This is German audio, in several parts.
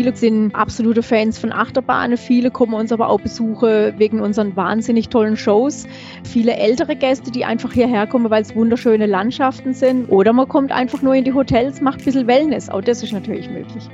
Viele sind absolute Fans von Achterbahnen, viele kommen uns aber auch besuchen wegen unseren wahnsinnig tollen Shows. Viele ältere Gäste, die einfach hierher kommen, weil es wunderschöne Landschaften sind. Oder man kommt einfach nur in die Hotels, macht ein bisschen Wellness. Auch das ist natürlich möglich.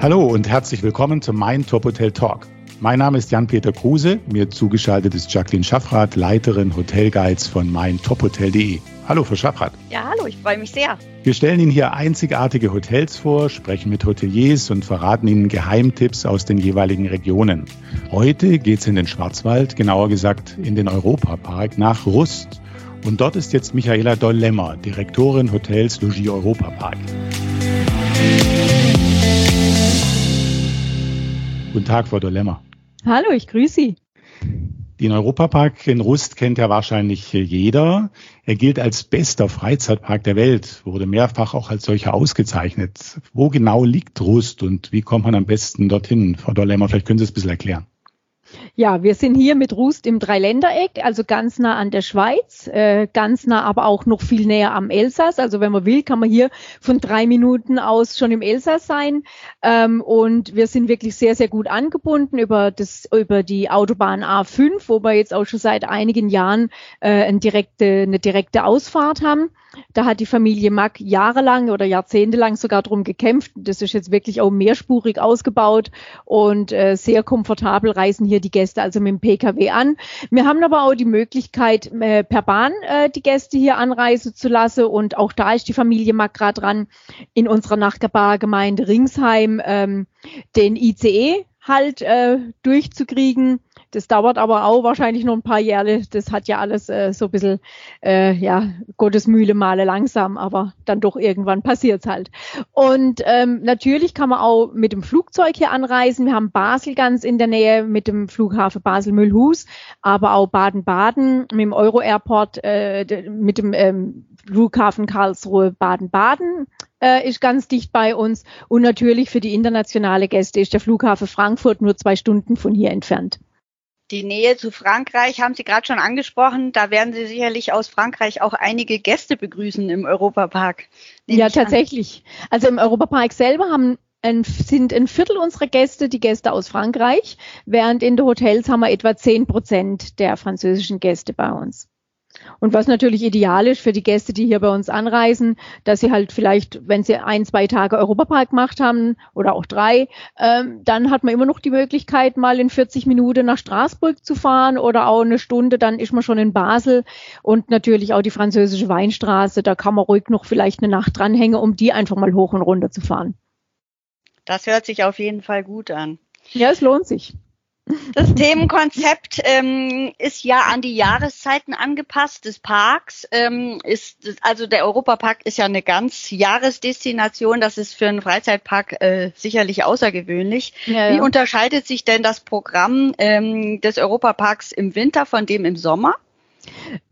Hallo und herzlich willkommen zum Mein Top Hotel Talk. Mein Name ist Jan-Peter Kruse, mir zugeschaltet ist Jacqueline Schaffrath, Leiterin Hotelguides von meintophotel.de. Hallo, Frau Schaffrath. Ja, hallo, ich freue mich sehr. Wir stellen Ihnen hier einzigartige Hotels vor, sprechen mit Hoteliers und verraten Ihnen Geheimtipps aus den jeweiligen Regionen. Heute geht es in den Schwarzwald, genauer gesagt in den Europapark nach Rust. Und dort ist jetzt Michaela Doll-Lemmer, Direktorin Hotels Logis Europapark. Guten Tag, Frau Dolemmer. Hallo, ich grüße Sie. Den Europapark in Rust kennt ja wahrscheinlich jeder. Er gilt als bester Freizeitpark der Welt, wurde mehrfach auch als solcher ausgezeichnet. Wo genau liegt Rust und wie kommt man am besten dorthin? Frau Dollemmer, vielleicht können Sie es ein bisschen erklären. Ja, wir sind hier mit Rust im Dreiländereck, also ganz nah an der Schweiz, äh, ganz nah aber auch noch viel näher am Elsass. Also wenn man will, kann man hier von drei Minuten aus schon im Elsass sein. Ähm, und wir sind wirklich sehr, sehr gut angebunden über, das, über die Autobahn A5, wo wir jetzt auch schon seit einigen Jahren äh, eine, direkte, eine direkte Ausfahrt haben. Da hat die Familie Mack jahrelang oder jahrzehntelang sogar drum gekämpft. Das ist jetzt wirklich auch mehrspurig ausgebaut und äh, sehr komfortabel reisen hier die Gäste also mit dem Pkw an. Wir haben aber auch die Möglichkeit, äh, per Bahn äh, die Gäste hier anreisen zu lassen und auch da ist die Familie Mack gerade dran, in unserer Nachbargemeinde Ringsheim ähm, den ICE halt äh, durchzukriegen das dauert aber auch wahrscheinlich noch ein paar Jahre. Das hat ja alles äh, so ein bisschen, äh, ja, Gottes Mühle male langsam, aber dann doch irgendwann passiert's halt. Und ähm, natürlich kann man auch mit dem Flugzeug hier anreisen. Wir haben Basel ganz in der Nähe mit dem Flughafen Basel-Müllhus, aber auch Baden-Baden mit dem Euro-Airport, äh, mit dem ähm, Flughafen Karlsruhe Baden-Baden äh, ist ganz dicht bei uns. Und natürlich für die internationale Gäste ist der Flughafen Frankfurt nur zwei Stunden von hier entfernt. Die Nähe zu Frankreich haben Sie gerade schon angesprochen. Da werden Sie sicherlich aus Frankreich auch einige Gäste begrüßen im Europapark. Ja, tatsächlich. Also im Europapark selber haben ein, sind ein Viertel unserer Gäste die Gäste aus Frankreich, während in den Hotels haben wir etwa zehn Prozent der französischen Gäste bei uns. Und was natürlich ideal ist für die Gäste, die hier bei uns anreisen, dass sie halt vielleicht, wenn sie ein, zwei Tage Europapark gemacht haben oder auch drei, ähm, dann hat man immer noch die Möglichkeit, mal in 40 Minuten nach Straßburg zu fahren oder auch eine Stunde, dann ist man schon in Basel und natürlich auch die französische Weinstraße, da kann man ruhig noch vielleicht eine Nacht dranhängen, um die einfach mal hoch und runter zu fahren. Das hört sich auf jeden Fall gut an. Ja, es lohnt sich. Das Themenkonzept ähm, ist ja an die Jahreszeiten angepasst des Parks. Ähm, ist, also der Europapark ist ja eine ganz Jahresdestination. Das ist für einen Freizeitpark äh, sicherlich außergewöhnlich. Ja, ja. Wie unterscheidet sich denn das Programm ähm, des Europaparks im Winter von dem im Sommer?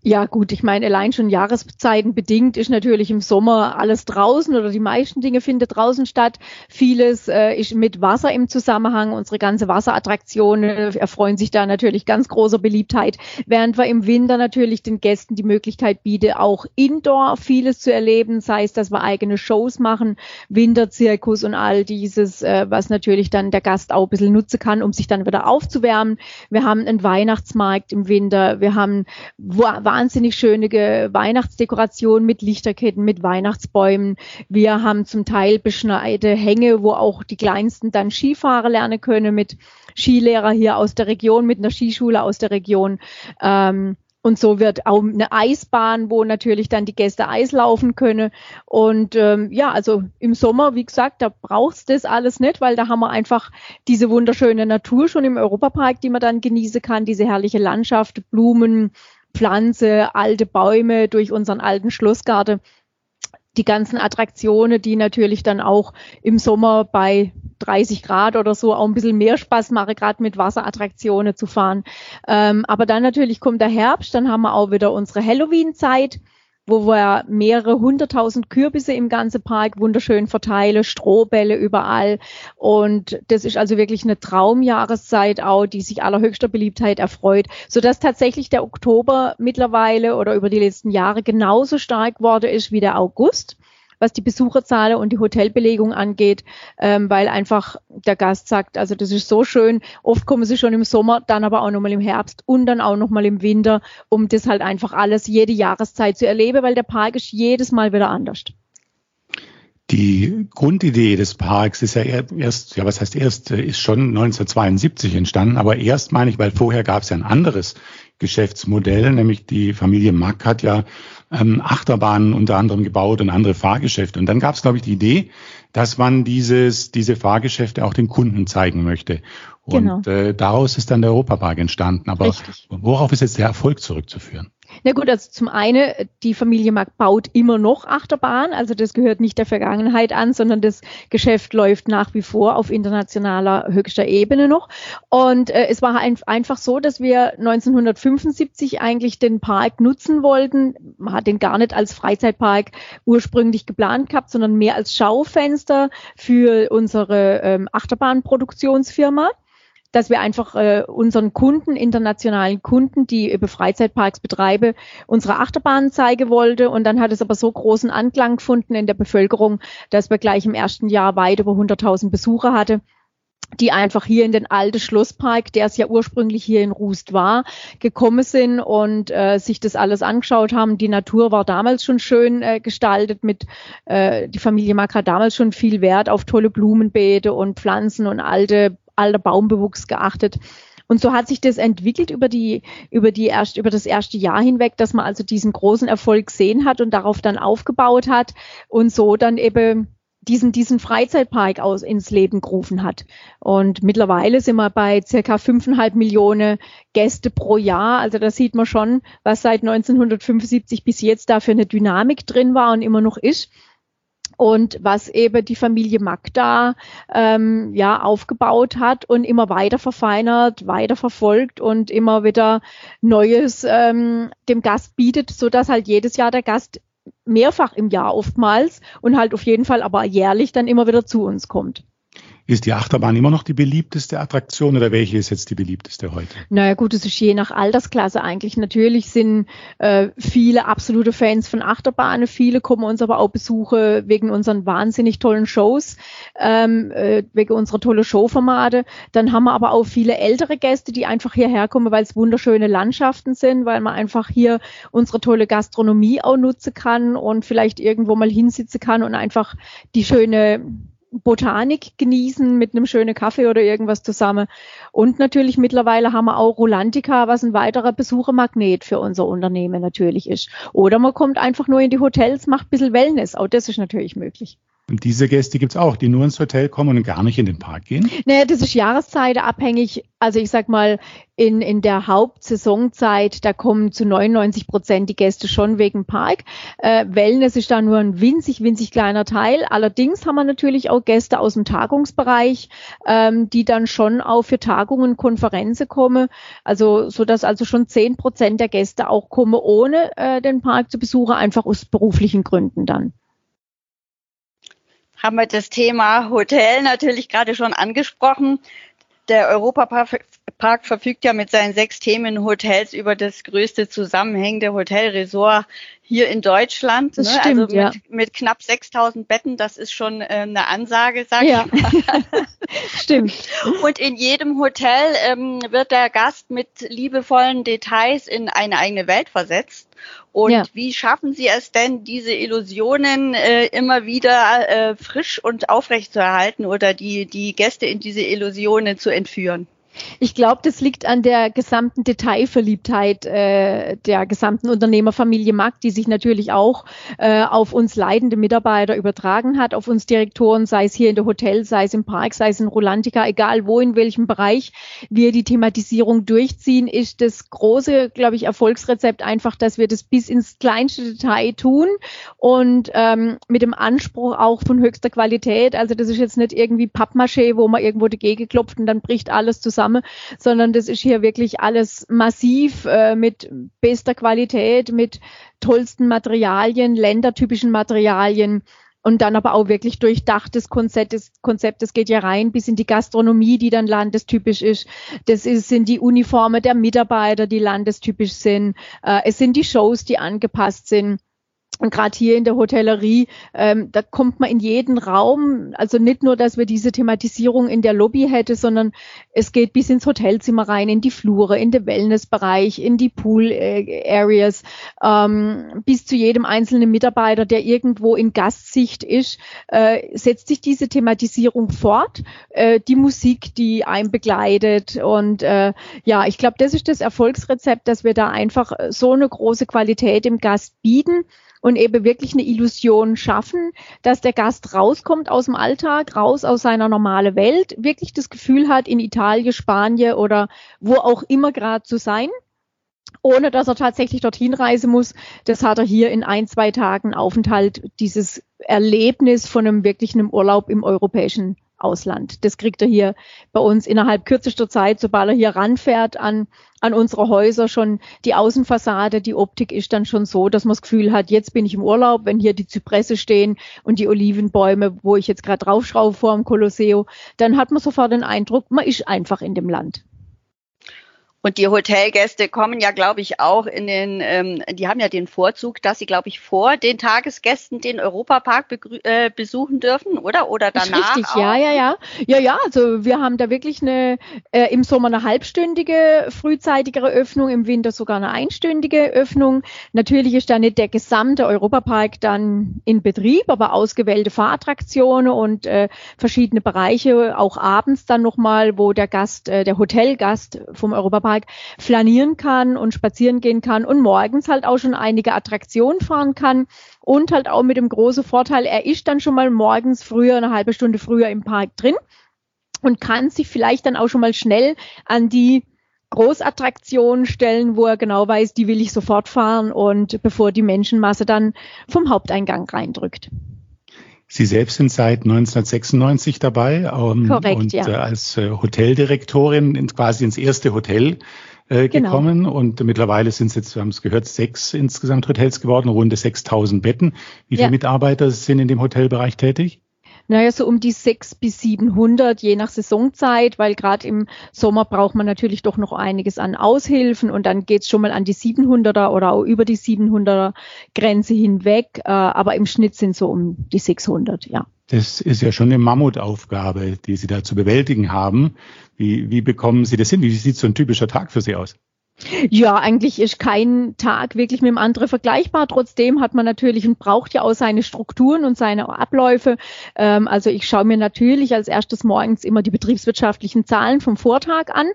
Ja, gut, ich meine, allein schon Jahreszeiten bedingt ist natürlich im Sommer alles draußen oder die meisten Dinge finden draußen statt. Vieles äh, ist mit Wasser im Zusammenhang. Unsere ganze Wasserattraktionen erfreuen sich da natürlich ganz großer Beliebtheit, während wir im Winter natürlich den Gästen die Möglichkeit bieten, auch indoor vieles zu erleben, sei es, dass wir eigene Shows machen, Winterzirkus und all dieses, äh, was natürlich dann der Gast auch ein bisschen nutzen kann, um sich dann wieder aufzuwärmen. Wir haben einen Weihnachtsmarkt im Winter, wir haben wahnsinnig schöne Weihnachtsdekorationen mit Lichterketten, mit Weihnachtsbäumen. Wir haben zum Teil beschneite Hänge, wo auch die Kleinsten dann Skifahren lernen können mit Skilehrer hier aus der Region, mit einer Skischule aus der Region. Ähm, und so wird auch eine Eisbahn, wo natürlich dann die Gäste Eis laufen können. Und ähm, ja, also im Sommer, wie gesagt, da braucht's das alles nicht, weil da haben wir einfach diese wunderschöne Natur schon im Europapark, die man dann genießen kann, diese herrliche Landschaft, Blumen, Pflanze, alte Bäume durch unseren alten Schlossgarten. Die ganzen Attraktionen, die natürlich dann auch im Sommer bei 30 Grad oder so auch ein bisschen mehr Spaß machen, gerade mit Wasserattraktionen zu fahren. Ähm, aber dann natürlich kommt der Herbst, dann haben wir auch wieder unsere Halloween-Zeit wo wir mehrere hunderttausend Kürbisse im ganzen Park wunderschön verteilen, Strohbälle überall. Und das ist also wirklich eine Traumjahreszeit auch, die sich allerhöchster Beliebtheit erfreut, sodass tatsächlich der Oktober mittlerweile oder über die letzten Jahre genauso stark geworden ist wie der August was die Besucherzahlen und die Hotelbelegung angeht, ähm, weil einfach der Gast sagt, also das ist so schön. Oft kommen sie schon im Sommer, dann aber auch nochmal im Herbst und dann auch nochmal im Winter, um das halt einfach alles jede Jahreszeit zu erleben, weil der Park ist jedes Mal wieder anders. Die Grundidee des Parks ist ja erst, ja was heißt erst, ist schon 1972 entstanden, aber erst meine ich, weil vorher gab es ja ein anderes Geschäftsmodell, nämlich die Familie Mack hat ja ähm, Achterbahnen unter anderem gebaut und andere Fahrgeschäfte. Und dann gab es, glaube ich, die Idee, dass man dieses, diese Fahrgeschäfte auch den Kunden zeigen möchte. Und genau. äh, daraus ist dann der Europapark entstanden. Aber Richtig. worauf ist jetzt der Erfolg zurückzuführen? Na gut, also zum einen, die Familie Mack baut immer noch Achterbahn, also das gehört nicht der Vergangenheit an, sondern das Geschäft läuft nach wie vor auf internationaler höchster Ebene noch. Und äh, es war ein, einfach so, dass wir 1975 eigentlich den Park nutzen wollten. Man hat den gar nicht als Freizeitpark ursprünglich geplant gehabt, sondern mehr als Schaufenster für unsere ähm, Achterbahnproduktionsfirma dass wir einfach äh, unseren Kunden, internationalen Kunden, die über Freizeitparks betreibe, unsere Achterbahnen zeigen wollte. Und dann hat es aber so großen Anklang gefunden in der Bevölkerung, dass wir gleich im ersten Jahr weit über 100.000 Besucher hatte die einfach hier in den alten Schlosspark, der es ja ursprünglich hier in Rust war, gekommen sind und äh, sich das alles angeschaut haben. Die Natur war damals schon schön äh, gestaltet mit, äh, die Familie Makra damals schon viel Wert auf tolle Blumenbeete und Pflanzen und alte alter Baumbewuchs geachtet. Und so hat sich das entwickelt über die, über die erst, über das erste Jahr hinweg, dass man also diesen großen Erfolg gesehen hat und darauf dann aufgebaut hat und so dann eben diesen, diesen Freizeitpark aus ins Leben gerufen hat. Und mittlerweile sind wir bei circa fünfeinhalb Millionen Gäste pro Jahr. Also da sieht man schon, was seit 1975 bis jetzt da für eine Dynamik drin war und immer noch ist und was eben die Familie Magda ähm, ja aufgebaut hat und immer weiter verfeinert, weiter verfolgt und immer wieder Neues ähm, dem Gast bietet, so dass halt jedes Jahr der Gast mehrfach im Jahr oftmals und halt auf jeden Fall aber jährlich dann immer wieder zu uns kommt. Ist die Achterbahn immer noch die beliebteste Attraktion oder welche ist jetzt die beliebteste heute? Naja gut, es ist je nach Altersklasse eigentlich. Natürlich sind äh, viele absolute Fans von Achterbahnen, viele kommen uns aber auch besuchen wegen unseren wahnsinnig tollen Shows, ähm, äh, wegen unserer tolle Showformate. Dann haben wir aber auch viele ältere Gäste, die einfach hierher kommen, weil es wunderschöne Landschaften sind, weil man einfach hier unsere tolle Gastronomie auch nutzen kann und vielleicht irgendwo mal hinsitzen kann und einfach die schöne Botanik genießen mit einem schönen Kaffee oder irgendwas zusammen. Und natürlich mittlerweile haben wir auch Rolantica, was ein weiterer Besuchermagnet für unser Unternehmen natürlich ist. Oder man kommt einfach nur in die Hotels, macht ein bisschen Wellness. Auch das ist natürlich möglich. Und diese Gäste gibt's auch, die nur ins Hotel kommen und gar nicht in den Park gehen? Naja, das ist jahreszeitabhängig. Also ich sag mal, in, in der Hauptsaisonzeit, da kommen zu 99 Prozent die Gäste schon wegen Park. Äh, Wellness ist da nur ein winzig, winzig kleiner Teil. Allerdings haben wir natürlich auch Gäste aus dem Tagungsbereich, ähm, die dann schon auch für Tagungen, Konferenzen kommen. Also, so dass also schon 10 Prozent der Gäste auch kommen, ohne äh, den Park zu besuchen, einfach aus beruflichen Gründen dann haben wir das Thema Hotel natürlich gerade schon angesprochen. Der Europapark verfügt ja mit seinen sechs Themenhotels über das größte zusammenhängende Hotelresort hier in Deutschland. Das ne? stimmt, also mit, ja. mit knapp 6000 Betten, das ist schon äh, eine Ansage, sag ja. ich mal. stimmt. Und in jedem Hotel ähm, wird der Gast mit liebevollen Details in eine eigene Welt versetzt. Und ja. wie schaffen Sie es denn, diese Illusionen äh, immer wieder äh, frisch und aufrecht zu erhalten oder die, die Gäste in diese Illusionen zu entführen? Ich glaube, das liegt an der gesamten Detailverliebtheit äh, der gesamten Unternehmerfamilie Mack, die sich natürlich auch äh, auf uns leidende Mitarbeiter übertragen hat, auf uns Direktoren, sei es hier in der Hotel, sei es im Park, sei es in Rolantica, egal wo, in welchem Bereich wir die Thematisierung durchziehen, ist das große, glaube ich, Erfolgsrezept einfach, dass wir das bis ins kleinste Detail tun und ähm, mit dem Anspruch auch von höchster Qualität. Also das ist jetzt nicht irgendwie Pappmaché, wo man irgendwo dagegen klopft und dann bricht alles zusammen zusammen, sondern das ist hier wirklich alles massiv äh, mit bester Qualität, mit tollsten Materialien, ländertypischen Materialien und dann aber auch wirklich durchdachtes Konzept. Das Konzept, das geht ja rein bis in die Gastronomie, die dann landestypisch ist. Das ist, sind die Uniformen der Mitarbeiter, die landestypisch sind. Äh, es sind die Shows, die angepasst sind. Und gerade hier in der Hotellerie, ähm, da kommt man in jeden Raum, also nicht nur, dass wir diese Thematisierung in der Lobby hätte, sondern es geht bis ins Hotelzimmer rein, in die Flure, in den Wellnessbereich, in die Pool-Areas, ähm, bis zu jedem einzelnen Mitarbeiter, der irgendwo in Gastsicht ist, äh, setzt sich diese Thematisierung fort. Äh, die Musik, die einen begleitet und äh, ja, ich glaube, das ist das Erfolgsrezept, dass wir da einfach so eine große Qualität im Gast bieten und eben wirklich eine Illusion schaffen, dass der Gast rauskommt aus dem Alltag, raus aus seiner normalen Welt, wirklich das Gefühl hat, in Italien, Spanien oder wo auch immer gerade zu sein ohne dass er tatsächlich dorthin reisen muss. Das hat er hier in ein, zwei Tagen Aufenthalt, dieses Erlebnis von einem wirklichen Urlaub im europäischen Ausland. Das kriegt er hier bei uns innerhalb kürzester Zeit, sobald er hier ranfährt an, an unsere Häuser schon die Außenfassade, die Optik ist dann schon so, dass man das Gefühl hat, jetzt bin ich im Urlaub, wenn hier die Zypresse stehen und die Olivenbäume, wo ich jetzt gerade draufschraube vor dem Kolosseo, dann hat man sofort den Eindruck, man ist einfach in dem Land. Und die Hotelgäste kommen ja, glaube ich, auch in den, ähm, die haben ja den Vorzug, dass sie, glaube ich, vor den Tagesgästen den Europapark äh, besuchen dürfen, oder? Oder danach? Richtig, auch? ja, ja, ja. Ja, ja, also wir haben da wirklich eine, äh, im Sommer eine halbstündige frühzeitigere Öffnung, im Winter sogar eine einstündige Öffnung. Natürlich ist da nicht der gesamte Europapark dann in Betrieb, aber ausgewählte Fahrattraktionen und äh, verschiedene Bereiche, auch abends dann nochmal, wo der Gast, äh, der Hotelgast vom Europapark Park flanieren kann und spazieren gehen kann und morgens halt auch schon einige Attraktionen fahren kann und halt auch mit dem großen Vorteil, er ist dann schon mal morgens früher, eine halbe Stunde früher im Park drin und kann sich vielleicht dann auch schon mal schnell an die Großattraktionen stellen, wo er genau weiß, die will ich sofort fahren und bevor die Menschenmasse dann vom Haupteingang reindrückt. Sie selbst sind seit 1996 dabei ähm, Korrekt, und ja. äh, als äh, Hoteldirektorin in, quasi ins erste Hotel äh, genau. gekommen und mittlerweile sind es jetzt, wir haben es gehört, sechs insgesamt Hotels geworden, rund 6000 Betten. Wie viele ja. Mitarbeiter sind in dem Hotelbereich tätig? Naja, so um die sechs bis 700, je nach Saisonzeit, weil gerade im Sommer braucht man natürlich doch noch einiges an Aushilfen und dann geht's schon mal an die 700er oder auch über die 700er Grenze hinweg, äh, aber im Schnitt sind so um die 600, ja. Das ist ja schon eine Mammutaufgabe, die Sie da zu bewältigen haben. Wie, wie bekommen Sie das hin? Wie sieht so ein typischer Tag für Sie aus? Ja, eigentlich ist kein Tag wirklich mit dem anderen vergleichbar. Trotzdem hat man natürlich und braucht ja auch seine Strukturen und seine Abläufe. Ähm, also ich schaue mir natürlich als erstes morgens immer die betriebswirtschaftlichen Zahlen vom Vortag an.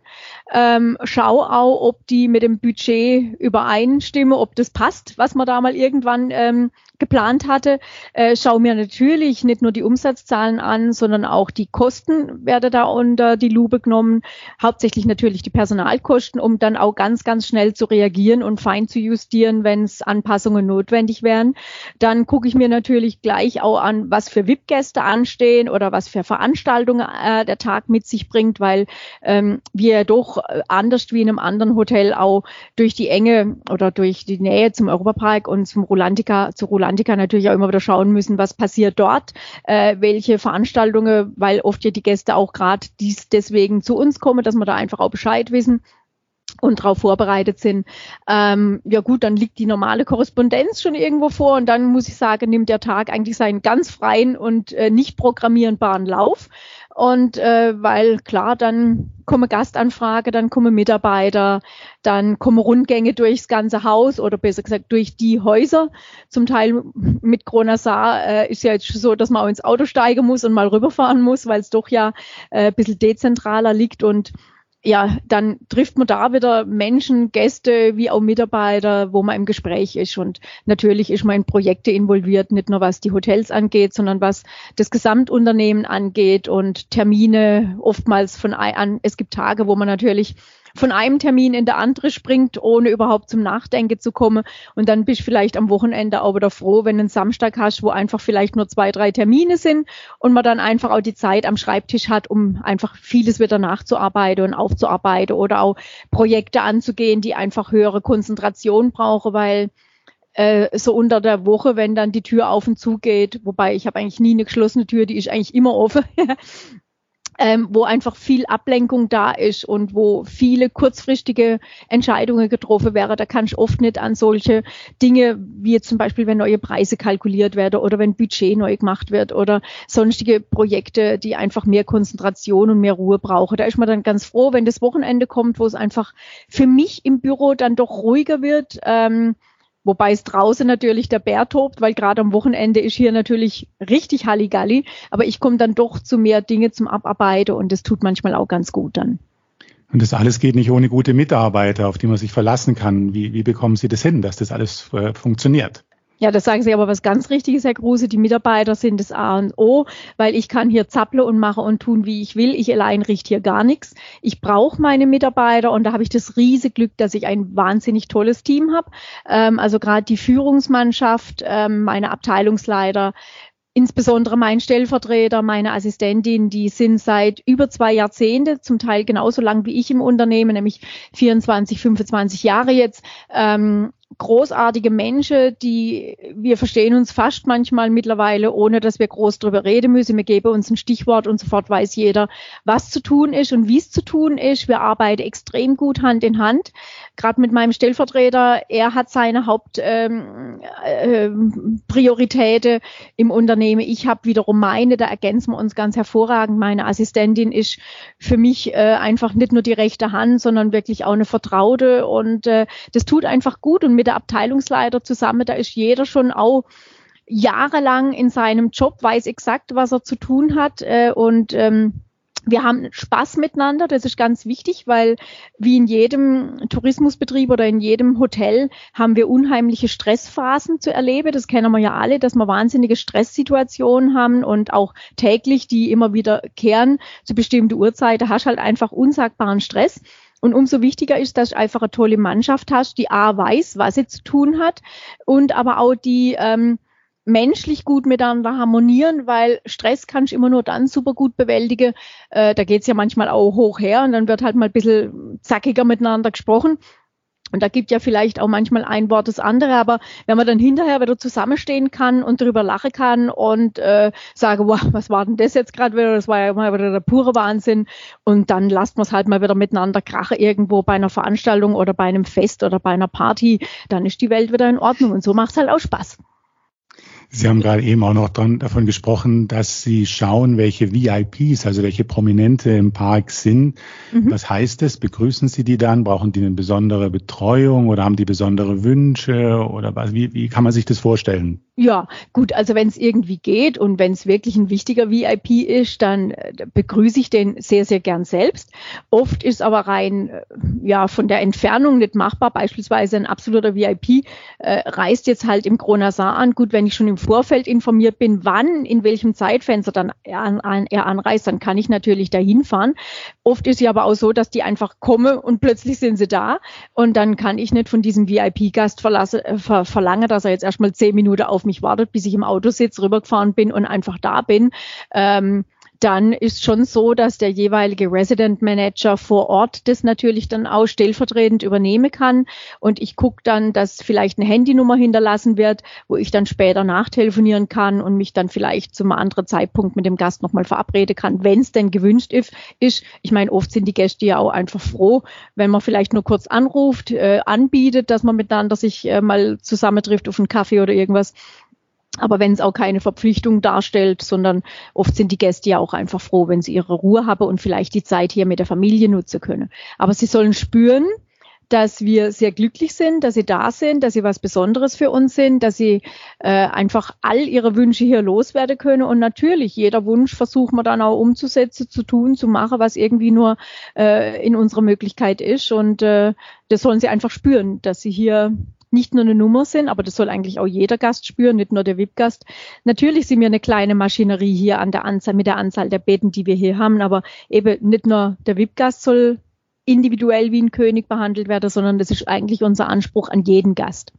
Ähm, schaue auch, ob die mit dem Budget übereinstimmen, ob das passt, was man da mal irgendwann ähm, geplant hatte. Äh, schaue mir natürlich nicht nur die Umsatzzahlen an, sondern auch die Kosten werde da unter die Lupe genommen. Hauptsächlich natürlich die Personalkosten, um dann auch ganz, ganz schnell zu reagieren und fein zu justieren, wenn es Anpassungen notwendig wären. Dann gucke ich mir natürlich gleich auch an, was für VIP-Gäste anstehen oder was für Veranstaltungen äh, der Tag mit sich bringt, weil ähm, wir doch äh, anders wie in einem anderen Hotel auch durch die Enge oder durch die Nähe zum Europapark und zum Rolantica, zu Atlantica natürlich auch immer wieder schauen müssen, was passiert dort, äh, welche Veranstaltungen, weil oft ja die Gäste auch gerade dies deswegen zu uns kommen, dass wir da einfach auch Bescheid wissen und darauf vorbereitet sind. Ähm, ja gut, dann liegt die normale Korrespondenz schon irgendwo vor und dann muss ich sagen, nimmt der Tag eigentlich seinen ganz freien und äh, nicht programmierbaren Lauf. Und äh, weil klar, dann komme Gastanfrage, dann komme Mitarbeiter, dann kommen Rundgänge durchs ganze Haus oder besser gesagt durch die Häuser. Zum Teil mit Kronasar äh, ist ja jetzt so, dass man auch ins Auto steigen muss und mal rüberfahren muss, weil es doch ja äh, ein bisschen dezentraler liegt und ja, dann trifft man da wieder Menschen, Gäste wie auch Mitarbeiter, wo man im Gespräch ist. Und natürlich ist man in Projekte involviert, nicht nur was die Hotels angeht, sondern was das Gesamtunternehmen angeht und Termine oftmals von an. Es gibt Tage, wo man natürlich von einem Termin in der andere springt, ohne überhaupt zum Nachdenken zu kommen. Und dann bist du vielleicht am Wochenende auch wieder froh, wenn du einen Samstag hast, wo einfach vielleicht nur zwei, drei Termine sind und man dann einfach auch die Zeit am Schreibtisch hat, um einfach vieles wieder nachzuarbeiten und aufzuarbeiten oder auch Projekte anzugehen, die einfach höhere Konzentration brauchen, weil äh, so unter der Woche, wenn dann die Tür auf und zu geht, wobei ich habe eigentlich nie eine geschlossene Tür, die ist eigentlich immer offen. ähm, wo einfach viel Ablenkung da ist und wo viele kurzfristige Entscheidungen getroffen werden. Da kann ich oft nicht an solche Dinge, wie zum Beispiel, wenn neue Preise kalkuliert werden oder wenn Budget neu gemacht wird oder sonstige Projekte, die einfach mehr Konzentration und mehr Ruhe brauchen. Da ist man dann ganz froh, wenn das Wochenende kommt, wo es einfach für mich im Büro dann doch ruhiger wird. Ähm, Wobei es draußen natürlich der Bär tobt, weil gerade am Wochenende ist hier natürlich richtig Halligalli. Aber ich komme dann doch zu mehr Dinge zum Abarbeiten und das tut manchmal auch ganz gut dann. Und das alles geht nicht ohne gute Mitarbeiter, auf die man sich verlassen kann. Wie, wie bekommen Sie das hin, dass das alles äh, funktioniert? Ja, das sagen Sie aber was ganz Richtiges, Herr Kruse. Die Mitarbeiter sind das A und O, weil ich kann hier zapple und mache und tun, wie ich will. Ich allein richte hier gar nichts. Ich brauche meine Mitarbeiter und da habe ich das riesige Glück, dass ich ein wahnsinnig tolles Team habe. Ähm, also gerade die Führungsmannschaft, ähm, meine Abteilungsleiter, insbesondere mein Stellvertreter, meine Assistentin, die sind seit über zwei Jahrzehnte, zum Teil genauso lang wie ich im Unternehmen, nämlich 24, 25 Jahre jetzt. Ähm, großartige Menschen, die wir verstehen uns fast manchmal mittlerweile, ohne dass wir groß drüber reden müssen. Wir geben uns ein Stichwort und sofort weiß jeder, was zu tun ist und wie es zu tun ist. Wir arbeiten extrem gut Hand in Hand. Gerade mit meinem Stellvertreter, er hat seine Hauptprioritäten ähm, äh, im Unternehmen. Ich habe wiederum meine, da ergänzen wir uns ganz hervorragend. Meine Assistentin ist für mich äh, einfach nicht nur die rechte Hand, sondern wirklich auch eine Vertraute und äh, das tut einfach gut und mit der Abteilungsleiter zusammen, da ist jeder schon auch jahrelang in seinem Job, weiß exakt, was er zu tun hat äh, und ähm, wir haben Spaß miteinander, das ist ganz wichtig, weil wie in jedem Tourismusbetrieb oder in jedem Hotel haben wir unheimliche Stressphasen zu erleben. Das kennen wir ja alle, dass wir wahnsinnige Stresssituationen haben und auch täglich, die immer wieder kehren zu bestimmten Uhrzeiten, hast halt einfach unsagbaren Stress. Und umso wichtiger ist, dass du einfach eine tolle Mannschaft hast, die A weiß, was sie zu tun hat und aber auch die ähm, menschlich gut miteinander harmonieren, weil Stress kannst du immer nur dann super gut bewältigen. Äh, da geht's ja manchmal auch hoch her und dann wird halt mal ein bisschen zackiger miteinander gesprochen. Und da gibt ja vielleicht auch manchmal ein Wort das andere, aber wenn man dann hinterher wieder zusammenstehen kann und darüber lachen kann und äh, sage, wow, was war denn das jetzt gerade wieder? Das war ja mal wieder der pure Wahnsinn. Und dann lasst man es halt mal wieder miteinander krachen irgendwo bei einer Veranstaltung oder bei einem Fest oder bei einer Party. Dann ist die Welt wieder in Ordnung und so macht es halt auch Spaß. Sie haben gerade eben auch noch dran, davon gesprochen, dass Sie schauen, welche VIPs, also welche Prominente im Park sind. Mhm. Was heißt das? Begrüßen Sie die dann? Brauchen die eine besondere Betreuung oder haben die besondere Wünsche oder was? Wie, wie kann man sich das vorstellen? Ja, gut, also wenn es irgendwie geht und wenn es wirklich ein wichtiger VIP ist, dann äh, begrüße ich den sehr, sehr gern selbst. Oft ist aber rein äh, ja von der Entfernung nicht machbar. Beispielsweise ein absoluter VIP äh, reist jetzt halt im Kronasar an. Gut, wenn ich schon im Vorfeld informiert bin, wann, in welchem Zeitfenster dann er, an, er anreist, dann kann ich natürlich dahin fahren. Oft ist es aber auch so, dass die einfach kommen und plötzlich sind sie da und dann kann ich nicht von diesem VIP-Gast äh, ver verlangen, dass er jetzt erstmal zehn Minuten auf mich mich wartet, bis ich im Auto sitze, rübergefahren bin und einfach da bin. Ähm, dann ist schon so, dass der jeweilige Resident Manager vor Ort das natürlich dann auch stellvertretend übernehmen kann. Und ich gucke dann, dass vielleicht eine Handynummer hinterlassen wird, wo ich dann später nachtelefonieren kann und mich dann vielleicht zum anderen Zeitpunkt mit dem Gast nochmal verabreden kann, wenn es denn gewünscht ist. Ich meine, oft sind die Gäste ja auch einfach froh, wenn man vielleicht nur kurz anruft, äh, anbietet, dass man miteinander sich äh, mal zusammentrifft auf einen Kaffee oder irgendwas aber wenn es auch keine Verpflichtung darstellt, sondern oft sind die Gäste ja auch einfach froh, wenn sie ihre Ruhe haben und vielleicht die Zeit hier mit der Familie nutzen können. Aber sie sollen spüren, dass wir sehr glücklich sind, dass sie da sind, dass sie was Besonderes für uns sind, dass sie äh, einfach all ihre Wünsche hier loswerden können. Und natürlich, jeder Wunsch versuchen wir dann auch umzusetzen, zu tun, zu machen, was irgendwie nur äh, in unserer Möglichkeit ist. Und äh, das sollen sie einfach spüren, dass sie hier nicht nur eine Nummer sind, aber das soll eigentlich auch jeder Gast spüren, nicht nur der VIP-Gast. Natürlich sind wir eine kleine Maschinerie hier an der Anzahl, mit der Anzahl der Betten, die wir hier haben, aber eben nicht nur der VIP-Gast soll individuell wie ein König behandelt werde, sondern das ist eigentlich unser Anspruch an jeden Gast.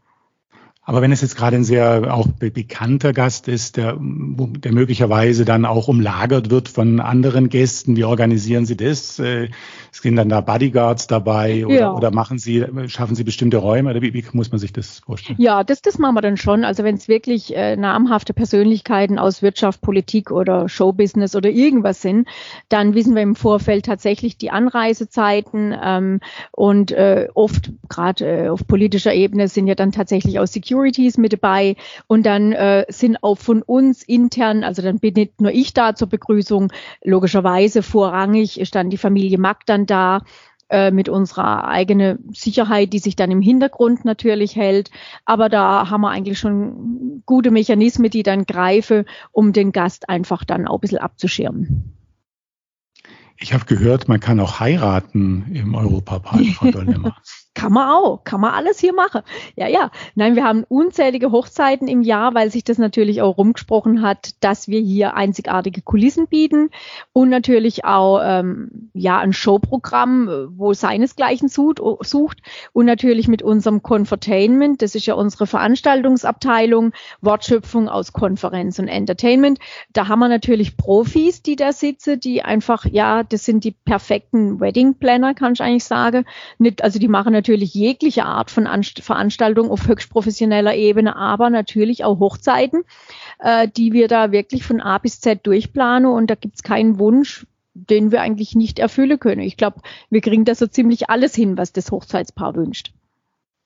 Aber wenn es jetzt gerade ein sehr auch bekannter Gast ist, der, der möglicherweise dann auch umlagert wird von anderen Gästen, wie organisieren Sie das? Äh, sind dann da Bodyguards dabei oder, ja. oder machen Sie, schaffen Sie bestimmte Räume oder wie, wie, muss man sich das vorstellen? Ja, das, das machen wir dann schon. Also wenn es wirklich äh, namhafte Persönlichkeiten aus Wirtschaft, Politik oder Showbusiness oder irgendwas sind, dann wissen wir im Vorfeld tatsächlich die Anreisezeiten ähm, und äh, oft gerade äh, auf politischer Ebene sind ja dann tatsächlich aus Security Securities mit dabei und dann äh, sind auch von uns intern, also dann bin nicht nur ich da zur Begrüßung, logischerweise vorrangig ist dann die Familie Mack dann da äh, mit unserer eigenen Sicherheit, die sich dann im Hintergrund natürlich hält. Aber da haben wir eigentlich schon gute Mechanismen, die dann greifen, um den Gast einfach dann auch ein bisschen abzuschirmen. Ich habe gehört, man kann auch heiraten im Europapark, Frau Dollemmer. Kann man auch, kann man alles hier machen. Ja, ja. Nein, wir haben unzählige Hochzeiten im Jahr, weil sich das natürlich auch rumgesprochen hat, dass wir hier einzigartige Kulissen bieten und natürlich auch ähm, ja ein Showprogramm, wo seinesgleichen sucht, sucht und natürlich mit unserem Confertainment, das ist ja unsere Veranstaltungsabteilung, Wortschöpfung aus Konferenz und Entertainment. Da haben wir natürlich Profis, die da sitzen, die einfach, ja, das sind die perfekten Wedding Planner, kann ich eigentlich sagen. Nicht, also die machen natürlich jegliche Art von Anst Veranstaltung auf höchst professioneller Ebene, aber natürlich auch Hochzeiten, äh, die wir da wirklich von A bis Z durchplanen und da gibt es keinen Wunsch, den wir eigentlich nicht erfüllen können. Ich glaube, wir kriegen da so ziemlich alles hin, was das Hochzeitspaar wünscht.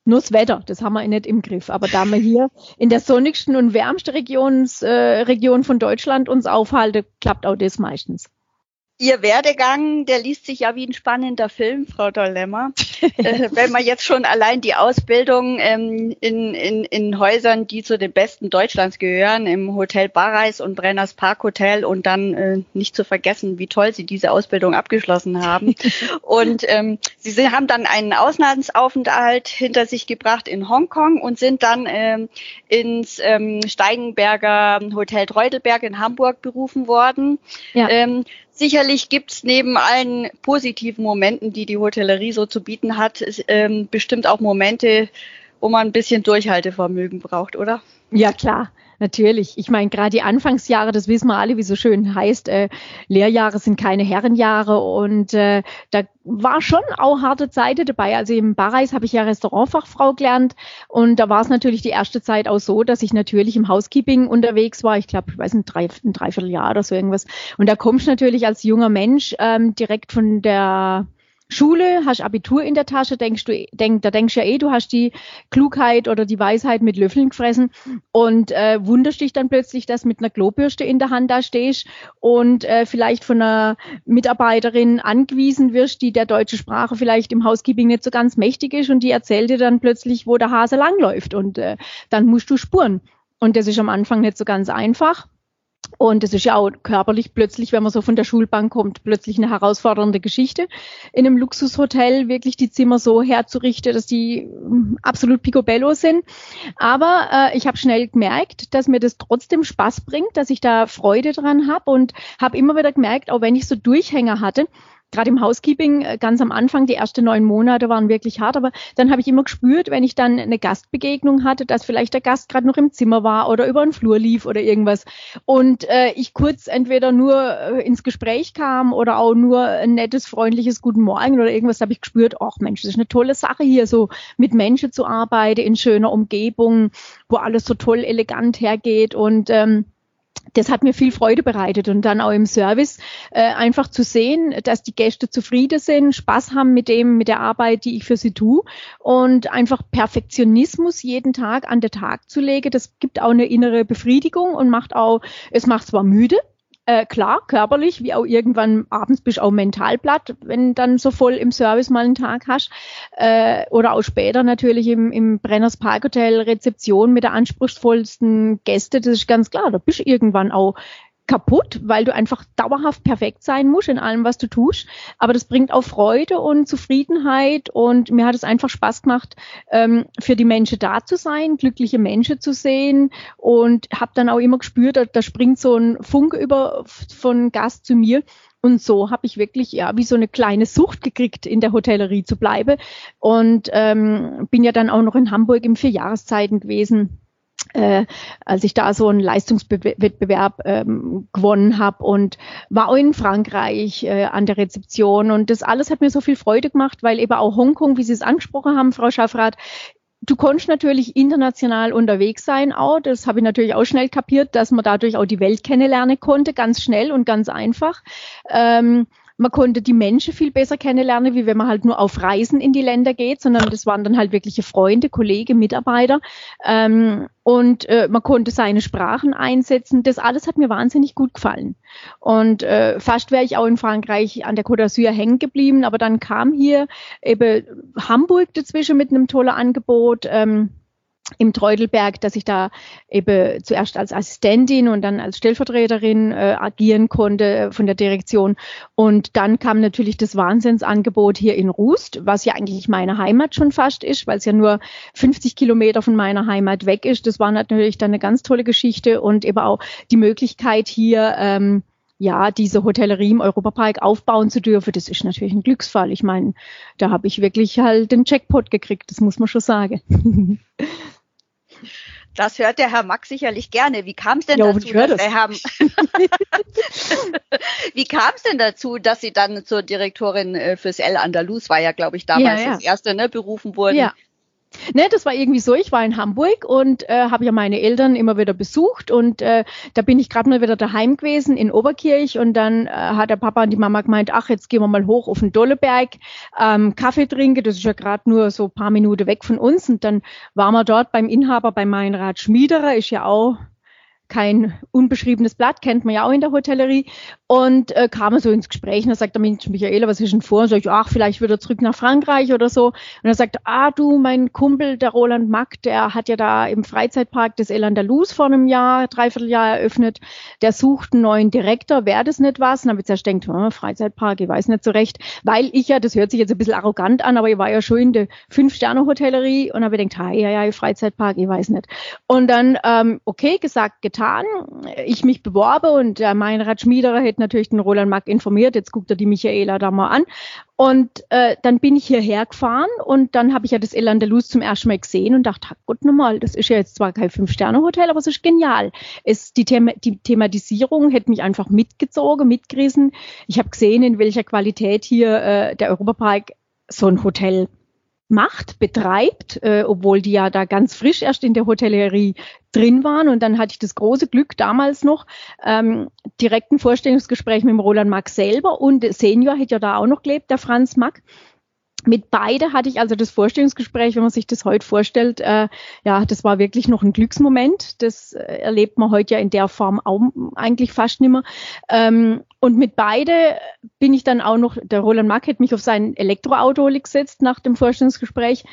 Nur das Wetter, das haben wir nicht im Griff. Aber da wir hier in der sonnigsten und wärmsten Regions, äh, Region von Deutschland uns aufhalten, klappt auch das meistens. Ihr Werdegang, der liest sich ja wie ein spannender Film, Frau Dollemmer. äh, wenn man jetzt schon allein die Ausbildung ähm, in, in, in Häusern, die zu den besten Deutschlands gehören, im Hotel Barreis und Brenners Park Hotel und dann äh, nicht zu vergessen, wie toll Sie diese Ausbildung abgeschlossen haben. und ähm, Sie haben dann einen Auslandsaufenthalt hinter sich gebracht in Hongkong und sind dann ähm, ins ähm, Steigenberger Hotel Treudelberg in Hamburg berufen worden. Ja. Ähm, Sicherlich gibt's neben allen positiven Momenten, die die Hotellerie so zu bieten hat, ähm, bestimmt auch Momente, wo man ein bisschen Durchhaltevermögen braucht, oder? Ja, klar. Natürlich. Ich meine, gerade die Anfangsjahre, das wissen wir alle, wie so schön heißt, äh, Lehrjahre sind keine Herrenjahre und äh, da war schon auch harte Zeiten dabei. Also im Barreis habe ich ja Restaurantfachfrau gelernt und da war es natürlich die erste Zeit auch so, dass ich natürlich im Housekeeping unterwegs war. Ich glaube, ich weiß nicht, drei, ein Dreivierteljahr oder so irgendwas. Und da kommst du natürlich als junger Mensch ähm, direkt von der Schule, hast Abitur in der Tasche, denkst du, denk, da denkst du ja eh, du hast die Klugheit oder die Weisheit mit Löffeln gefressen und äh, wunderst dich dann plötzlich, dass mit einer Klobürste in der Hand da stehst und äh, vielleicht von einer Mitarbeiterin angewiesen wirst, die der deutsche Sprache vielleicht im Housekeeping nicht so ganz mächtig ist und die erzählt dir dann plötzlich, wo der Hase langläuft und äh, dann musst du spuren. Und das ist am Anfang nicht so ganz einfach. Und es ist ja auch körperlich plötzlich, wenn man so von der Schulbank kommt, plötzlich eine herausfordernde Geschichte. In einem Luxushotel wirklich die Zimmer so herzurichten, dass die mm, absolut picobello sind. Aber äh, ich habe schnell gemerkt, dass mir das trotzdem Spaß bringt, dass ich da Freude dran habe und habe immer wieder gemerkt, auch wenn ich so Durchhänger hatte, gerade im Housekeeping äh, ganz am Anfang, die ersten neun Monate waren wirklich hart, aber dann habe ich immer gespürt, wenn ich dann eine Gastbegegnung hatte, dass vielleicht der Gast gerade noch im Zimmer war oder über den Flur lief oder irgendwas. Und äh, ich kurz entweder nur äh, ins Gespräch kam oder auch nur ein nettes, freundliches Guten Morgen oder irgendwas, habe ich gespürt, ach Mensch, das ist eine tolle Sache hier, so mit Menschen zu arbeiten in schöner Umgebung, wo alles so toll elegant hergeht. Und ähm, das hat mir viel Freude bereitet und dann auch im Service äh, einfach zu sehen, dass die Gäste zufrieden sind, Spaß haben mit dem, mit der Arbeit, die ich für sie tue und einfach Perfektionismus jeden Tag an den Tag zu legen. Das gibt auch eine innere Befriedigung und macht auch, es macht zwar müde, äh, klar, körperlich, wie auch irgendwann abends bist du auch mental platt, wenn dann so voll im Service mal einen Tag hast. Äh, oder auch später natürlich im, im Brenners Parkhotel Rezeption mit der anspruchsvollsten Gäste, das ist ganz klar, da bist du irgendwann auch kaputt, weil du einfach dauerhaft perfekt sein musst in allem, was du tust. Aber das bringt auch Freude und Zufriedenheit und mir hat es einfach Spaß gemacht, ähm, für die Menschen da zu sein, glückliche Menschen zu sehen und habe dann auch immer gespürt, da, da springt so ein Funk über von Gast zu mir Und so habe ich wirklich ja wie so eine kleine Sucht gekriegt, in der Hotellerie zu bleiben. Und ähm, bin ja dann auch noch in Hamburg im Vierjahreszeiten gewesen äh, als ich da so einen Leistungswettbewerb ähm, gewonnen habe und war auch in Frankreich äh, an der Rezeption und das alles hat mir so viel Freude gemacht, weil eben auch Hongkong, wie Sie es angesprochen haben, Frau Schaffrath, Du konntest natürlich international unterwegs sein auch. Das habe ich natürlich auch schnell kapiert, dass man dadurch auch die Welt kennenlernen konnte, ganz schnell und ganz einfach. Ähm, man konnte die Menschen viel besser kennenlernen, wie wenn man halt nur auf Reisen in die Länder geht, sondern das waren dann halt wirkliche Freunde, Kollegen, Mitarbeiter. Ähm, und äh, man konnte seine Sprachen einsetzen. Das alles hat mir wahnsinnig gut gefallen. Und äh, fast wäre ich auch in Frankreich an der Côte d'Azur hängen geblieben, aber dann kam hier eben Hamburg dazwischen mit einem tollen Angebot. Ähm, im Treudelberg, dass ich da eben zuerst als Assistentin und dann als Stellvertreterin äh, agieren konnte von der Direktion. Und dann kam natürlich das Wahnsinnsangebot hier in Rust, was ja eigentlich meine Heimat schon fast ist, weil es ja nur 50 Kilometer von meiner Heimat weg ist. Das war natürlich dann eine ganz tolle Geschichte und eben auch die Möglichkeit hier, ähm, ja, diese Hotellerie im Europapark aufbauen zu dürfen, das ist natürlich ein Glücksfall. Ich meine, da habe ich wirklich halt den Jackpot gekriegt, das muss man schon sagen. Das hört der Herr Max sicherlich gerne. Wie kam es denn ja, dazu, dass das. haben Wie kam es denn dazu, dass Sie dann zur Direktorin äh, fürs El Andalus war ja, glaube ich, damals ja, ja. das erste, ne, berufen wurden? Ja. Ne, das war irgendwie so, ich war in Hamburg und äh, habe ja meine Eltern immer wieder besucht und äh, da bin ich gerade mal wieder daheim gewesen in Oberkirch und dann äh, hat der Papa und die Mama gemeint, ach, jetzt gehen wir mal hoch auf den Dolleberg, ähm, Kaffee trinken, das ist ja gerade nur so paar Minuten weg von uns und dann waren wir dort beim Inhaber, bei Meinrad Schmiederer, ist ja auch kein unbeschriebenes Blatt, kennt man ja auch in der Hotellerie. Und äh, kam so ins Gespräch und da sagt der Mensch, Michaela, was ist denn vor? Und sag ich, ach, vielleicht wieder zurück nach Frankreich oder so. Und er sagt, ah, du, mein Kumpel, der Roland Mack, der hat ja da im Freizeitpark des El Andalus vor einem Jahr, dreiviertel Jahr eröffnet. Der sucht einen neuen Direktor, wäre das nicht was? Und dann habe ich zuerst gedacht, oh, Freizeitpark, ich weiß nicht so recht. Weil ich ja, das hört sich jetzt ein bisschen arrogant an, aber ich war ja schon in der Fünf-Sterne-Hotellerie und habe gedacht, ja, ja, Freizeitpark, ich weiß nicht. Und dann, ähm, okay, gesagt, getan. Ich mich beworbe und der Meinrad Schmiederer hätte natürlich den Roland Mack informiert. Jetzt guckt er die Michaela da mal an. Und äh, dann bin ich hierher gefahren und dann habe ich ja das El Andalus zum ersten Mal gesehen und dachte, Gott nochmal, das ist ja jetzt zwar kein Fünf-Sterne-Hotel, aber es ist genial. Es, die, Thema, die Thematisierung hätte mich einfach mitgezogen, mitgerissen. Ich habe gesehen, in welcher Qualität hier äh, der Europapark so ein Hotel macht, betreibt, äh, obwohl die ja da ganz frisch erst in der Hotellerie drin waren. Und dann hatte ich das große Glück damals noch, ähm, direkt ein Vorstellungsgespräch mit dem Roland Mack selber und Senior hätte ja da auch noch gelebt, der Franz Mack mit beide hatte ich also das Vorstellungsgespräch, wenn man sich das heute vorstellt, äh, ja, das war wirklich noch ein Glücksmoment. Das äh, erlebt man heute ja in der Form auch eigentlich fast nicht mehr. Ähm, und mit beide bin ich dann auch noch, der Roland Mack hat mich auf sein Elektroauto gesetzt nach dem Vorstellungsgespräch.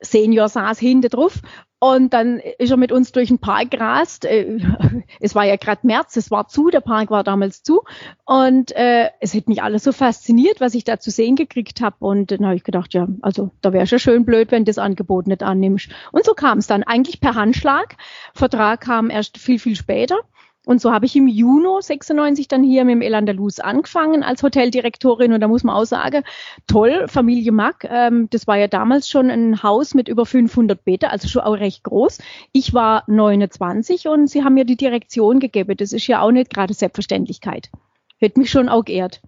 Senior saß hinter drauf und dann ist er mit uns durch den Park gerast. Äh, es war ja gerade März, es war zu, der Park war damals zu. Und äh, es hat mich alles so fasziniert, was ich da zu sehen gekriegt habe. Und dann habe ich gedacht, ja, also da wäre schon schön blöd, wenn du das Angebot nicht annimmst. Und so kam es dann eigentlich per Handschlag. Vertrag kam erst viel, viel später. Und so habe ich im Juni 96 dann hier mit dem El Andalus angefangen als Hoteldirektorin. Und da muss man auch sagen, toll, Familie Mack. Ähm, das war ja damals schon ein Haus mit über 500 Betten, also schon auch recht groß. Ich war 29 und sie haben mir die Direktion gegeben. Das ist ja auch nicht gerade Selbstverständlichkeit. Hätte mich schon auch geehrt.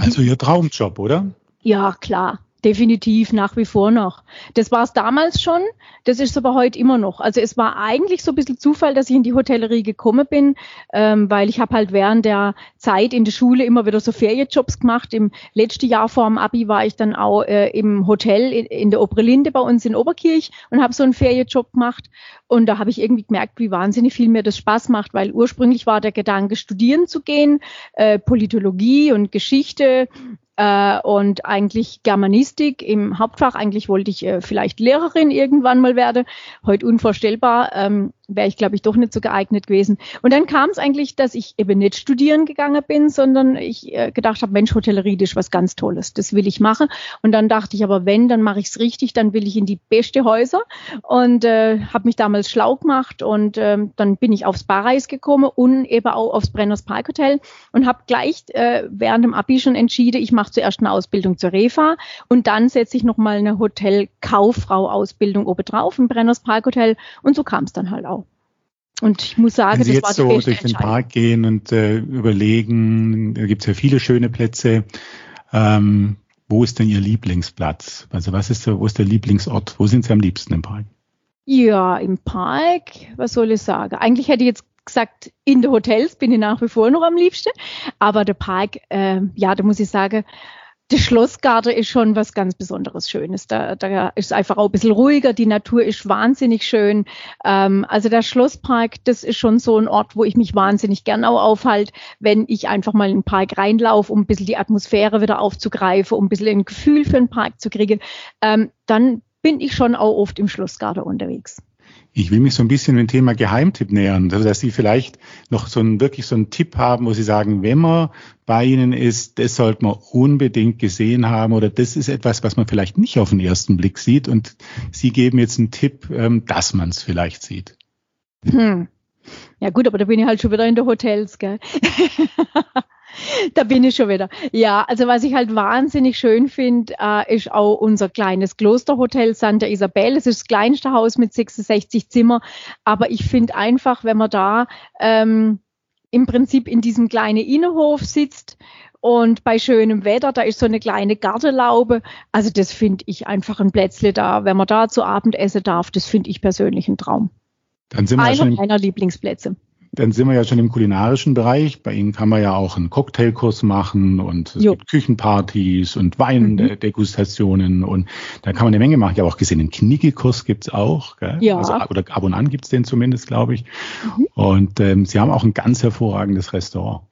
Also Ihr Traumjob, oder? Ja, klar. Definitiv nach wie vor noch. Das war es damals schon, das ist aber heute immer noch. Also es war eigentlich so ein bisschen Zufall, dass ich in die Hotellerie gekommen bin, ähm, weil ich habe halt während der Zeit in der Schule immer wieder so Ferienjobs gemacht. Im letzten Jahr vor dem Abi war ich dann auch äh, im Hotel in, in der Oberlinde bei uns in Oberkirch und habe so einen Ferienjob gemacht. Und da habe ich irgendwie gemerkt, wie wahnsinnig viel mir das Spaß macht, weil ursprünglich war der Gedanke, studieren zu gehen, äh, Politologie und Geschichte äh, und eigentlich Germanistik im Hauptfach. Eigentlich wollte ich äh, vielleicht Lehrerin irgendwann mal werden. Heute unvorstellbar. Ähm, wäre ich, glaube ich, doch nicht so geeignet gewesen. Und dann kam es eigentlich, dass ich eben nicht studieren gegangen bin, sondern ich äh, gedacht habe, Mensch, Hotellerie, ist was ganz Tolles, das will ich machen. Und dann dachte ich, aber wenn, dann mache ich es richtig, dann will ich in die beste Häuser und äh, habe mich damals schlau gemacht und äh, dann bin ich aufs Barreis gekommen und eben auch aufs Brenners Park Hotel und habe gleich äh, während dem Abi schon entschieden, ich mache zuerst eine Ausbildung zur Refa und dann setze ich nochmal eine Hotelkauffrau-Ausbildung obendrauf im Brenners Park Hotel und so kam es dann halt auch. Und ich muss sagen, Wenn Sie das jetzt so durch den Park gehen und äh, überlegen, da gibt es ja viele schöne Plätze. Ähm, wo ist denn Ihr Lieblingsplatz? Also was ist der, wo ist der Lieblingsort? Wo sind Sie am liebsten im Park? Ja, im Park, was soll ich sagen? Eigentlich hätte ich jetzt gesagt, in den Hotels bin ich nach wie vor noch am liebsten. Aber der Park, äh, ja, da muss ich sagen, der Schlossgarten ist schon was ganz Besonderes Schönes. Da, da ist einfach auch ein bisschen ruhiger. Die Natur ist wahnsinnig schön. Ähm, also der Schlosspark, das ist schon so ein Ort, wo ich mich wahnsinnig gern auch aufhalte, wenn ich einfach mal in den Park reinlaufe, um ein bisschen die Atmosphäre wieder aufzugreifen, um ein bisschen ein Gefühl für den Park zu kriegen. Ähm, dann bin ich schon auch oft im Schlossgarten unterwegs. Ich will mich so ein bisschen dem Thema Geheimtipp nähern, also dass Sie vielleicht noch so ein, wirklich so einen Tipp haben, wo Sie sagen, wenn man bei Ihnen ist, das sollte man unbedingt gesehen haben oder das ist etwas, was man vielleicht nicht auf den ersten Blick sieht und Sie geben jetzt einen Tipp, ähm, dass man es vielleicht sieht. Hm. Ja gut, aber da bin ich halt schon wieder in der Hotels, gell? da bin ich schon wieder. Ja, also was ich halt wahnsinnig schön finde, äh, ist auch unser kleines Klosterhotel Santa Isabel. Es ist das kleinste Haus mit 66 Zimmer, aber ich finde einfach, wenn man da ähm, im Prinzip in diesem kleinen Innenhof sitzt und bei schönem Wetter, da ist so eine kleine Gartenlaube. Also das finde ich einfach ein Plätzle da. Wenn man da zu Abend essen darf, das finde ich persönlich ein Traum. Dann sind wir Einer meiner Lieblingsplätze dann sind wir ja schon im kulinarischen Bereich. Bei Ihnen kann man ja auch einen Cocktailkurs machen und es jo. gibt Küchenpartys und Weindegustationen mhm. und da kann man eine Menge machen. Ich habe auch gesehen, einen Knickekurs gibt's auch. Gell? Ja. Also, oder ab und an gibt's den zumindest, glaube ich. Mhm. Und ähm, Sie haben auch ein ganz hervorragendes Restaurant.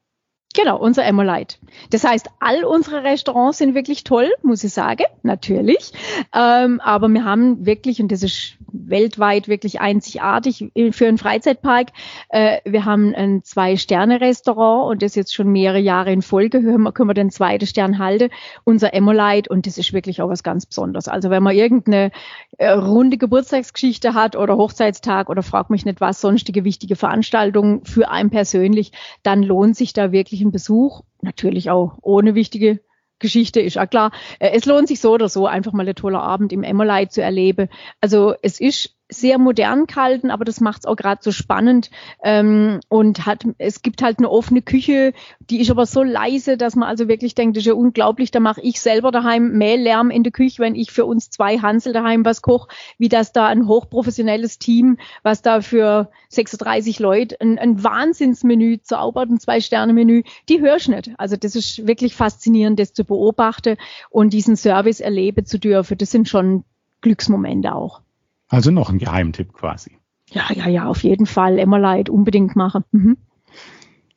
Genau, unser Emolite. Das heißt, all unsere Restaurants sind wirklich toll, muss ich sagen, natürlich. Ähm, aber wir haben wirklich, und das ist weltweit wirklich einzigartig für einen Freizeitpark, äh, wir haben ein Zwei-Sterne-Restaurant und das jetzt schon mehrere Jahre in Folge können wir, den zweiten Stern halten, unser Emolite und das ist wirklich auch was ganz Besonderes. Also wenn man irgendeine äh, runde Geburtstagsgeschichte hat oder Hochzeitstag oder fragt mich nicht was, sonstige wichtige Veranstaltungen für einen persönlich, dann lohnt sich da wirklich ein Besuch, natürlich auch ohne wichtige Geschichte ist ja klar. Äh, es lohnt sich so oder so, einfach mal ein toller Abend im Emmerlei zu erleben. Also es ist sehr modern gehalten, aber das macht es auch gerade so spannend. Ähm, und hat, es gibt halt eine offene Küche, die ist aber so leise, dass man also wirklich denkt, das ist ja unglaublich, da mache ich selber daheim mehr Lärm in der Küche, wenn ich für uns zwei Hansel daheim was koche, wie das da ein hochprofessionelles Team, was da für 36 Leute ein, ein Wahnsinnsmenü zaubert, ein Zwei-Sterne-Menü, die hörst nicht. Also das ist wirklich faszinierend, das zu beobachten und diesen Service erleben zu dürfen. Das sind schon Glücksmomente auch. Also noch ein Geheimtipp quasi. Ja, ja, ja, auf jeden Fall. Emmerleid unbedingt machen. Mhm.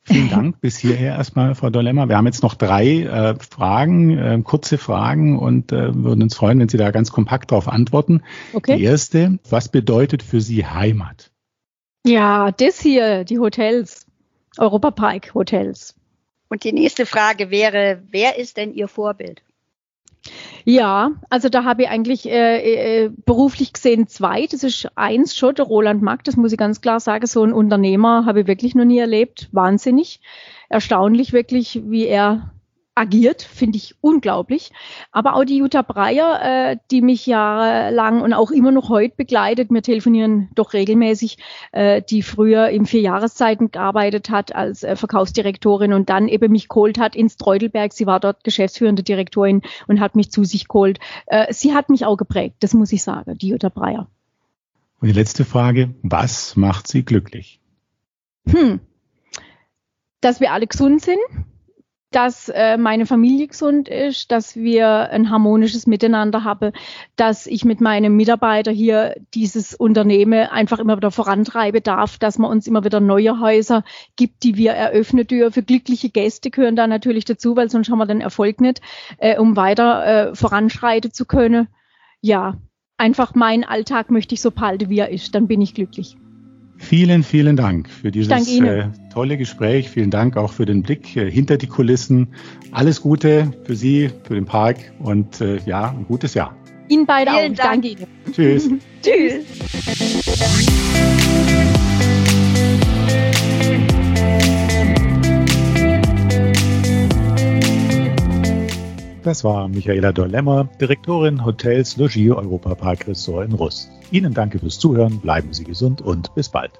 Vielen Dank bis hierher erstmal, Frau Dolemmer. Wir haben jetzt noch drei äh, Fragen, äh, kurze Fragen und äh, würden uns freuen, wenn Sie da ganz kompakt darauf antworten. Okay. Die erste, was bedeutet für Sie Heimat? Ja, das hier, die Hotels, Europapark Hotels. Und die nächste Frage wäre, wer ist denn Ihr Vorbild? Ja, also da habe ich eigentlich äh, äh, beruflich gesehen zwei. Das ist eins schon, der Roland Mack, das muss ich ganz klar sagen. So ein Unternehmer habe ich wirklich noch nie erlebt. Wahnsinnig. Erstaunlich wirklich, wie er agiert, finde ich unglaublich. Aber auch die Jutta Breyer, äh, die mich jahrelang und auch immer noch heute begleitet, wir telefonieren doch regelmäßig, äh, die früher im Vierjahreszeiten gearbeitet hat als äh, Verkaufsdirektorin und dann eben mich geholt hat ins Treudelberg. Sie war dort geschäftsführende Direktorin und hat mich zu sich geholt. Äh, sie hat mich auch geprägt, das muss ich sagen, die Jutta Breyer. Und die letzte Frage, was macht Sie glücklich? Hm. Dass wir alle gesund sind, dass äh, meine Familie gesund ist, dass wir ein harmonisches Miteinander haben, dass ich mit meinem Mitarbeiter hier dieses Unternehmen einfach immer wieder vorantreiben darf, dass man uns immer wieder neue Häuser gibt, die wir eröffnen dürfen. Glückliche Gäste gehören da natürlich dazu, weil sonst haben wir den Erfolg nicht, äh, um weiter äh, voranschreiten zu können. Ja, einfach mein Alltag möchte ich so behalten, wie er ist, dann bin ich glücklich. Vielen, vielen Dank für dieses äh, tolle Gespräch. Vielen Dank auch für den Blick äh, hinter die Kulissen. Alles Gute für Sie, für den Park und äh, ja, ein gutes Jahr. Ihnen beide Vielen auch. Dank. Danke Ihnen. Tschüss. Tschüss. Das war Michaela Dollemmer, Direktorin Hotels Logis Europa Park Ressort in Russ. Ihnen danke fürs Zuhören, bleiben Sie gesund und bis bald.